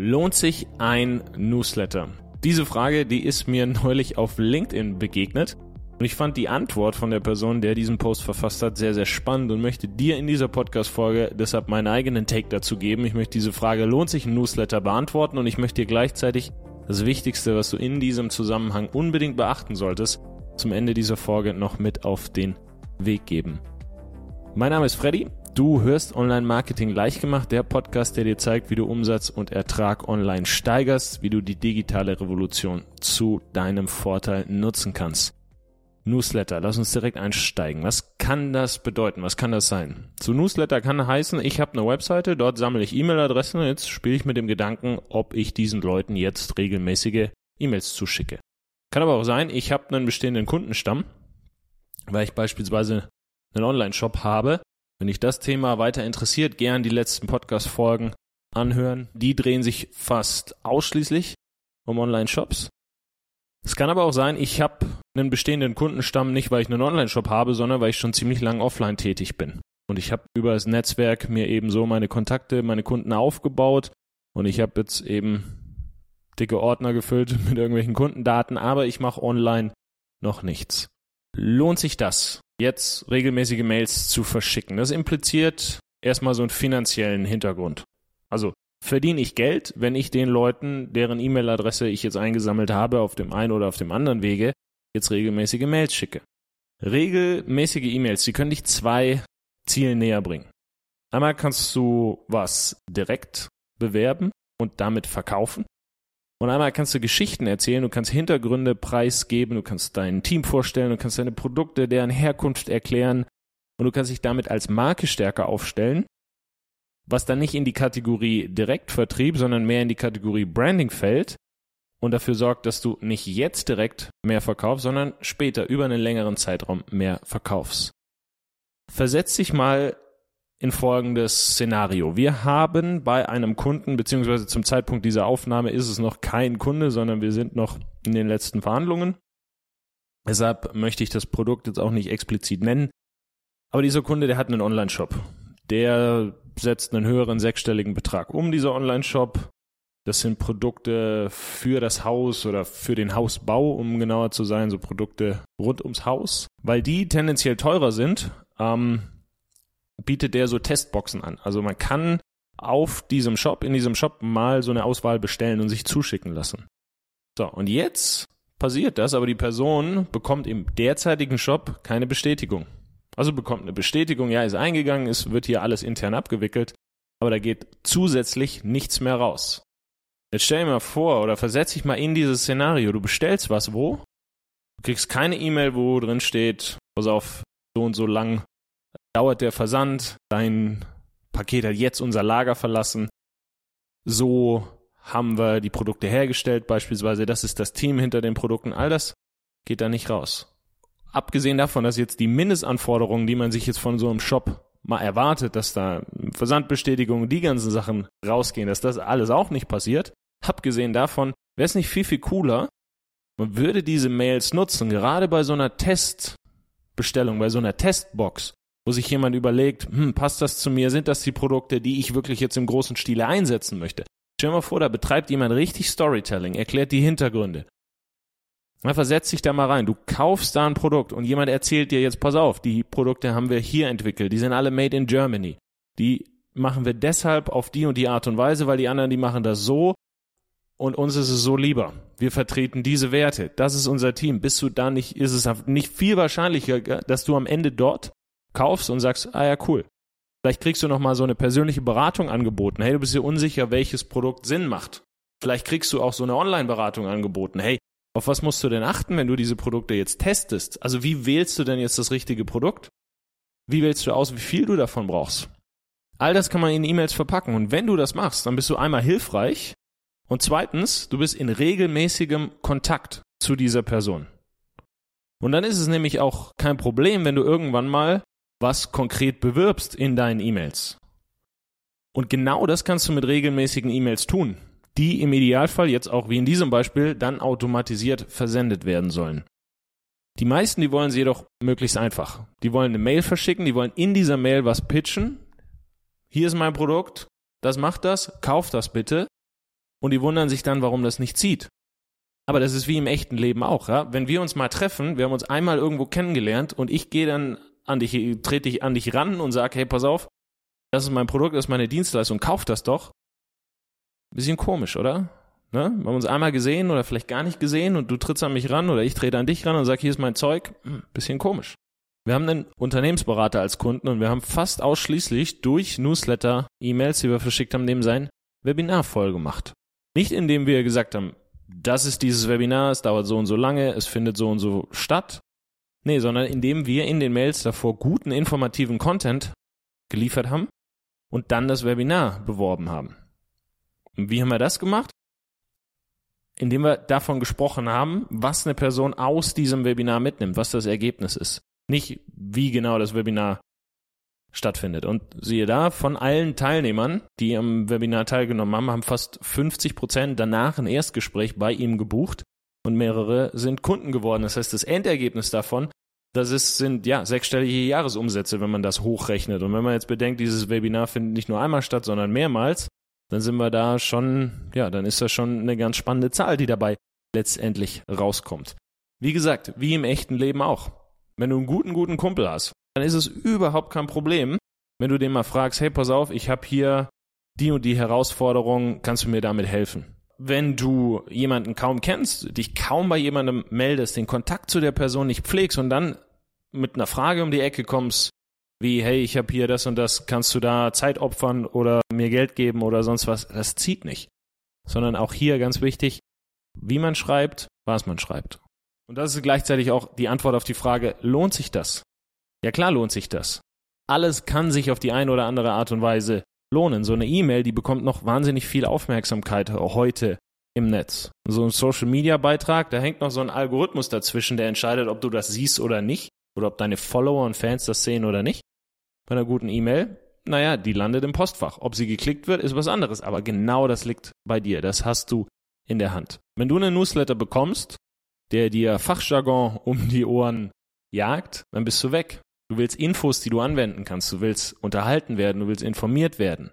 Lohnt sich ein Newsletter? Diese Frage, die ist mir neulich auf LinkedIn begegnet. Und ich fand die Antwort von der Person, der diesen Post verfasst hat, sehr, sehr spannend und möchte dir in dieser Podcast-Folge deshalb meinen eigenen Take dazu geben. Ich möchte diese Frage, lohnt sich ein Newsletter, beantworten und ich möchte dir gleichzeitig das Wichtigste, was du in diesem Zusammenhang unbedingt beachten solltest, zum Ende dieser Folge noch mit auf den Weg geben. Mein Name ist Freddy. Du hörst Online Marketing leicht gemacht, der Podcast, der dir zeigt, wie du Umsatz und Ertrag online steigerst, wie du die digitale Revolution zu deinem Vorteil nutzen kannst. Newsletter, lass uns direkt einsteigen. Was kann das bedeuten? Was kann das sein? Zu Newsletter kann heißen, ich habe eine Webseite, dort sammle ich E-Mail-Adressen, jetzt spiele ich mit dem Gedanken, ob ich diesen Leuten jetzt regelmäßige E-Mails zuschicke. Kann aber auch sein, ich habe einen bestehenden Kundenstamm, weil ich beispielsweise einen Online-Shop habe. Wenn dich das Thema weiter interessiert, gern die letzten Podcast-Folgen anhören. Die drehen sich fast ausschließlich um Online-Shops. Es kann aber auch sein, ich habe einen bestehenden Kundenstamm nicht, weil ich einen Online-Shop habe, sondern weil ich schon ziemlich lang offline tätig bin. Und ich habe über das Netzwerk mir eben so meine Kontakte, meine Kunden aufgebaut und ich habe jetzt eben dicke Ordner gefüllt mit irgendwelchen Kundendaten, aber ich mache online noch nichts. Lohnt sich das, jetzt regelmäßige Mails zu verschicken? Das impliziert erstmal so einen finanziellen Hintergrund. Also verdiene ich Geld, wenn ich den Leuten, deren E-Mail-Adresse ich jetzt eingesammelt habe, auf dem einen oder auf dem anderen Wege, jetzt regelmäßige Mails schicke. Regelmäßige E-Mails, die können dich zwei Zielen näher bringen. Einmal kannst du was direkt bewerben und damit verkaufen. Und einmal kannst du Geschichten erzählen, du kannst Hintergründe preisgeben, du kannst dein Team vorstellen, du kannst deine Produkte, deren Herkunft erklären und du kannst dich damit als Marke stärker aufstellen, was dann nicht in die Kategorie Direktvertrieb, sondern mehr in die Kategorie Branding fällt und dafür sorgt, dass du nicht jetzt direkt mehr verkaufst, sondern später über einen längeren Zeitraum mehr verkaufst. Versetz dich mal in folgendes Szenario. Wir haben bei einem Kunden, beziehungsweise zum Zeitpunkt dieser Aufnahme ist es noch kein Kunde, sondern wir sind noch in den letzten Verhandlungen. Deshalb möchte ich das Produkt jetzt auch nicht explizit nennen. Aber dieser Kunde, der hat einen Online-Shop. Der setzt einen höheren sechsstelligen Betrag um, dieser Online-Shop. Das sind Produkte für das Haus oder für den Hausbau, um genauer zu sein, so Produkte rund ums Haus. Weil die tendenziell teurer sind, ähm, bietet der so Testboxen an. Also man kann auf diesem Shop, in diesem Shop mal so eine Auswahl bestellen und sich zuschicken lassen. So, und jetzt passiert das, aber die Person bekommt im derzeitigen Shop keine Bestätigung. Also bekommt eine Bestätigung, ja, ist eingegangen, es wird hier alles intern abgewickelt, aber da geht zusätzlich nichts mehr raus. Jetzt stell dir mal vor oder versetz dich mal in dieses Szenario. Du bestellst was wo? Du kriegst keine E-Mail, wo drin steht, pass auf, so und so lang dauert der Versand, dein Paket hat jetzt unser Lager verlassen, so haben wir die Produkte hergestellt, beispielsweise, das ist das Team hinter den Produkten, all das geht da nicht raus. Abgesehen davon, dass jetzt die Mindestanforderungen, die man sich jetzt von so einem Shop mal erwartet, dass da Versandbestätigungen, die ganzen Sachen rausgehen, dass das alles auch nicht passiert. Abgesehen davon, wäre es nicht viel, viel cooler, man würde diese Mails nutzen, gerade bei so einer Testbestellung, bei so einer Testbox, wo sich jemand überlegt, hm, passt das zu mir? Sind das die Produkte, die ich wirklich jetzt im großen Stile einsetzen möchte? Stell dir mal vor, da betreibt jemand richtig Storytelling, erklärt die Hintergründe. Na, versetz dich da mal rein. Du kaufst da ein Produkt und jemand erzählt dir jetzt, pass auf, die Produkte haben wir hier entwickelt. Die sind alle made in Germany. Die machen wir deshalb auf die und die Art und Weise, weil die anderen, die machen das so und uns ist es so lieber. Wir vertreten diese Werte. Das ist unser Team. Bist du da nicht, ist es nicht viel wahrscheinlicher, dass du am Ende dort kaufst und sagst, ah ja, cool. Vielleicht kriegst du noch mal so eine persönliche Beratung angeboten. Hey, du bist dir unsicher, welches Produkt Sinn macht. Vielleicht kriegst du auch so eine Online-Beratung angeboten. Hey, auf was musst du denn achten, wenn du diese Produkte jetzt testest? Also wie wählst du denn jetzt das richtige Produkt? Wie wählst du aus, wie viel du davon brauchst? All das kann man in E-Mails verpacken. Und wenn du das machst, dann bist du einmal hilfreich und zweitens, du bist in regelmäßigem Kontakt zu dieser Person. Und dann ist es nämlich auch kein Problem, wenn du irgendwann mal was konkret bewirbst in deinen E-Mails. Und genau das kannst du mit regelmäßigen E-Mails tun, die im Idealfall jetzt auch wie in diesem Beispiel dann automatisiert versendet werden sollen. Die meisten, die wollen sie jedoch möglichst einfach. Die wollen eine Mail verschicken, die wollen in dieser Mail was pitchen. Hier ist mein Produkt, das macht das, kauf das bitte. und die wundern sich dann, warum das nicht zieht. Aber das ist wie im echten Leben auch, ja. Wenn wir uns mal treffen, wir haben uns einmal irgendwo kennengelernt und ich gehe dann an dich, trete ich an dich ran und sage, hey, pass auf, das ist mein Produkt, das ist meine Dienstleistung, kauf das doch. Bisschen komisch, oder? Ne? Wir haben uns einmal gesehen oder vielleicht gar nicht gesehen und du trittst an mich ran oder ich trete an dich ran und sag, hier ist mein Zeug. Hm, bisschen komisch. Wir haben einen Unternehmensberater als Kunden und wir haben fast ausschließlich durch Newsletter, E-Mails, die wir verschickt haben, dem sein Webinar voll gemacht. Nicht indem wir gesagt haben, das ist dieses Webinar, es dauert so und so lange, es findet so und so statt. Nee, sondern indem wir in den Mails davor guten informativen Content geliefert haben und dann das Webinar beworben haben. Und wie haben wir das gemacht? Indem wir davon gesprochen haben, was eine Person aus diesem Webinar mitnimmt, was das Ergebnis ist. Nicht, wie genau das Webinar stattfindet. Und siehe da, von allen Teilnehmern, die am Webinar teilgenommen haben, haben fast 50 Prozent danach ein Erstgespräch bei ihm gebucht und mehrere sind Kunden geworden. Das heißt, das Endergebnis davon, das ist, sind ja sechsstellige Jahresumsätze, wenn man das hochrechnet. Und wenn man jetzt bedenkt, dieses Webinar findet nicht nur einmal statt, sondern mehrmals, dann sind wir da schon, ja, dann ist das schon eine ganz spannende Zahl, die dabei letztendlich rauskommt. Wie gesagt, wie im echten Leben auch. Wenn du einen guten, guten Kumpel hast, dann ist es überhaupt kein Problem, wenn du den mal fragst, hey, pass auf, ich habe hier die und die Herausforderung, kannst du mir damit helfen? Wenn du jemanden kaum kennst, dich kaum bei jemandem meldest, den Kontakt zu der Person nicht pflegst und dann mit einer Frage um die Ecke kommst, wie, hey, ich habe hier das und das, kannst du da Zeit opfern oder mir Geld geben oder sonst was, das zieht nicht. Sondern auch hier ganz wichtig, wie man schreibt, was man schreibt. Und das ist gleichzeitig auch die Antwort auf die Frage, lohnt sich das? Ja klar lohnt sich das. Alles kann sich auf die eine oder andere Art und Weise lohnen. So eine E-Mail, die bekommt noch wahnsinnig viel Aufmerksamkeit heute im Netz. So ein Social-Media-Beitrag, da hängt noch so ein Algorithmus dazwischen, der entscheidet, ob du das siehst oder nicht, oder ob deine Follower und Fans das sehen oder nicht. Bei einer guten E-Mail, naja, die landet im Postfach. Ob sie geklickt wird, ist was anderes. Aber genau das liegt bei dir. Das hast du in der Hand. Wenn du eine Newsletter bekommst, der dir Fachjargon um die Ohren jagt, dann bist du weg. Du willst Infos, die du anwenden kannst. Du willst unterhalten werden. Du willst informiert werden.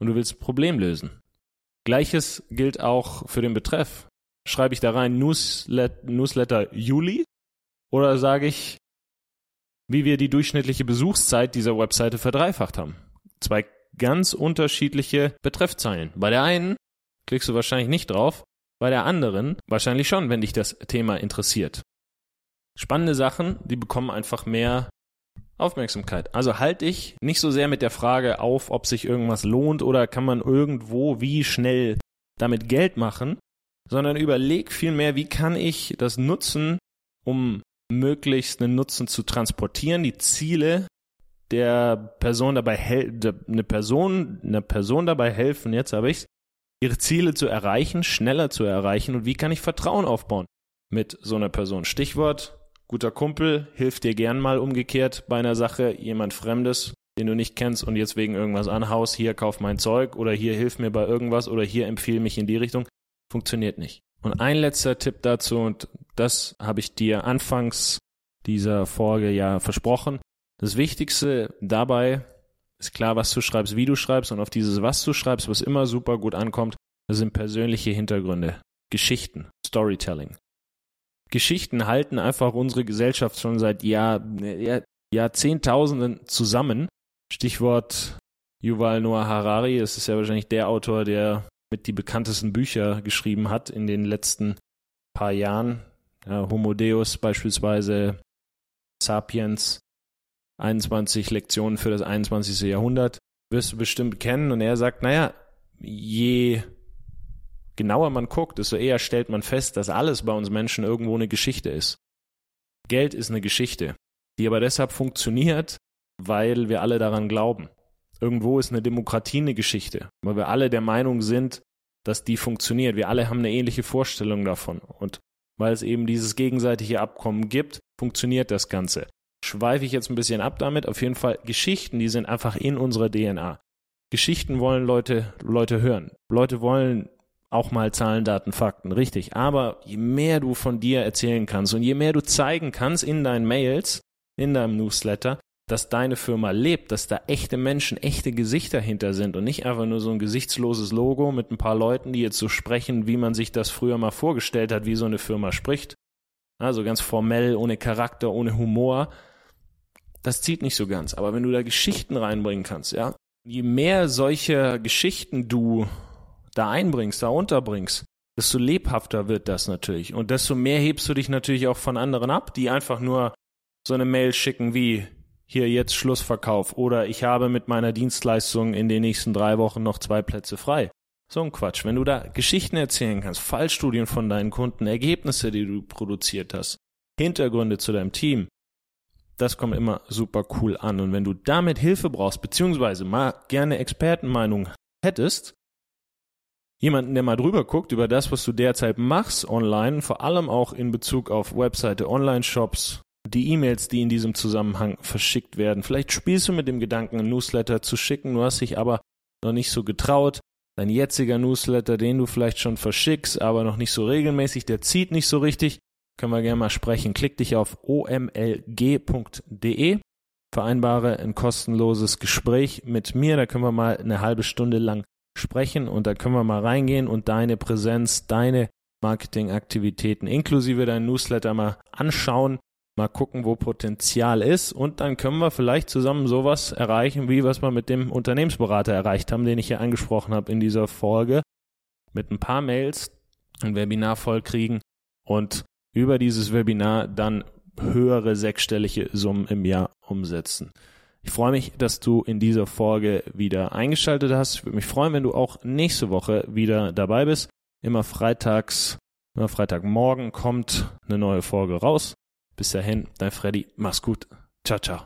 Und du willst ein Problem lösen. Gleiches gilt auch für den Betreff. Schreibe ich da rein Newslet Newsletter Juli oder sage ich, wie wir die durchschnittliche Besuchszeit dieser Webseite verdreifacht haben? Zwei ganz unterschiedliche Betreffzeilen. Bei der einen klickst du wahrscheinlich nicht drauf, bei der anderen wahrscheinlich schon, wenn dich das Thema interessiert. Spannende Sachen, die bekommen einfach mehr Aufmerksamkeit. Also halte ich nicht so sehr mit der Frage auf, ob sich irgendwas lohnt oder kann man irgendwo wie schnell damit Geld machen, sondern überleg vielmehr, wie kann ich das nutzen, um möglichst einen Nutzen zu transportieren, die Ziele der Person dabei eine Person, eine Person dabei helfen, jetzt habe ich's, ihre Ziele zu erreichen, schneller zu erreichen und wie kann ich Vertrauen aufbauen mit so einer Person. Stichwort guter Kumpel hilft dir gern mal umgekehrt bei einer Sache, jemand Fremdes, den du nicht kennst und jetzt wegen irgendwas anhaust, hier kauf mein Zeug oder hier hilf mir bei irgendwas oder hier empfehle mich in die Richtung, funktioniert nicht. Und ein letzter Tipp dazu, und das habe ich dir anfangs dieser Folge ja versprochen. Das Wichtigste dabei ist klar, was du schreibst, wie du schreibst und auf dieses was du schreibst, was immer super gut ankommt, das sind persönliche Hintergründe, Geschichten, Storytelling. Geschichten halten einfach unsere Gesellschaft schon seit Jahr, Jahr, Jahrzehntausenden zusammen. Stichwort Yuval Noah Harari, das ist ja wahrscheinlich der Autor, der mit die bekanntesten Bücher geschrieben hat in den letzten paar Jahren. Ja, Homo Deus beispielsweise, Sapiens, 21 Lektionen für das 21. Jahrhundert, wirst du bestimmt kennen. Und er sagt, naja, je genauer man guckt, desto eher stellt man fest, dass alles bei uns Menschen irgendwo eine Geschichte ist. Geld ist eine Geschichte, die aber deshalb funktioniert, weil wir alle daran glauben. Irgendwo ist eine Demokratie eine Geschichte, weil wir alle der Meinung sind, dass die funktioniert. Wir alle haben eine ähnliche Vorstellung davon. Und weil es eben dieses gegenseitige Abkommen gibt, funktioniert das Ganze. Schweife ich jetzt ein bisschen ab damit. Auf jeden Fall Geschichten, die sind einfach in unserer DNA. Geschichten wollen Leute, Leute hören. Leute wollen auch mal Zahlen, Daten, Fakten, richtig. Aber je mehr du von dir erzählen kannst und je mehr du zeigen kannst in deinen Mails, in deinem Newsletter, dass deine Firma lebt, dass da echte Menschen, echte Gesichter hinter sind und nicht einfach nur so ein gesichtsloses Logo mit ein paar Leuten, die jetzt so sprechen, wie man sich das früher mal vorgestellt hat, wie so eine Firma spricht. Also ganz formell, ohne Charakter, ohne Humor. Das zieht nicht so ganz. Aber wenn du da Geschichten reinbringen kannst, ja, je mehr solche Geschichten du da einbringst, da unterbringst, desto lebhafter wird das natürlich. Und desto mehr hebst du dich natürlich auch von anderen ab, die einfach nur so eine Mail schicken wie, hier jetzt Schlussverkauf oder ich habe mit meiner Dienstleistung in den nächsten drei Wochen noch zwei Plätze frei. So ein Quatsch. Wenn du da Geschichten erzählen kannst, Fallstudien von deinen Kunden, Ergebnisse, die du produziert hast, Hintergründe zu deinem Team, das kommt immer super cool an. Und wenn du damit Hilfe brauchst, beziehungsweise mal gerne Expertenmeinung hättest, jemanden, der mal drüber guckt über das, was du derzeit machst online, vor allem auch in Bezug auf Webseite, Online-Shops, die E-Mails, die in diesem Zusammenhang verschickt werden. Vielleicht spielst du mit dem Gedanken, ein Newsletter zu schicken, du hast dich aber noch nicht so getraut. Dein jetziger Newsletter, den du vielleicht schon verschickst, aber noch nicht so regelmäßig, der zieht nicht so richtig. Können wir gerne mal sprechen. Klick dich auf omlg.de, vereinbare ein kostenloses Gespräch mit mir. Da können wir mal eine halbe Stunde lang sprechen und da können wir mal reingehen und deine Präsenz, deine Marketingaktivitäten inklusive dein Newsletter mal anschauen mal gucken, wo Potenzial ist und dann können wir vielleicht zusammen sowas erreichen, wie was wir mit dem Unternehmensberater erreicht haben, den ich hier angesprochen habe in dieser Folge, mit ein paar Mails ein Webinar voll kriegen und über dieses Webinar dann höhere sechsstellige Summen im Jahr umsetzen. Ich freue mich, dass du in dieser Folge wieder eingeschaltet hast. Ich würde mich freuen, wenn du auch nächste Woche wieder dabei bist. Immer freitags, immer Freitagmorgen kommt eine neue Folge raus. Bis dahin, dein Freddy. Mach's gut. Ciao, ciao.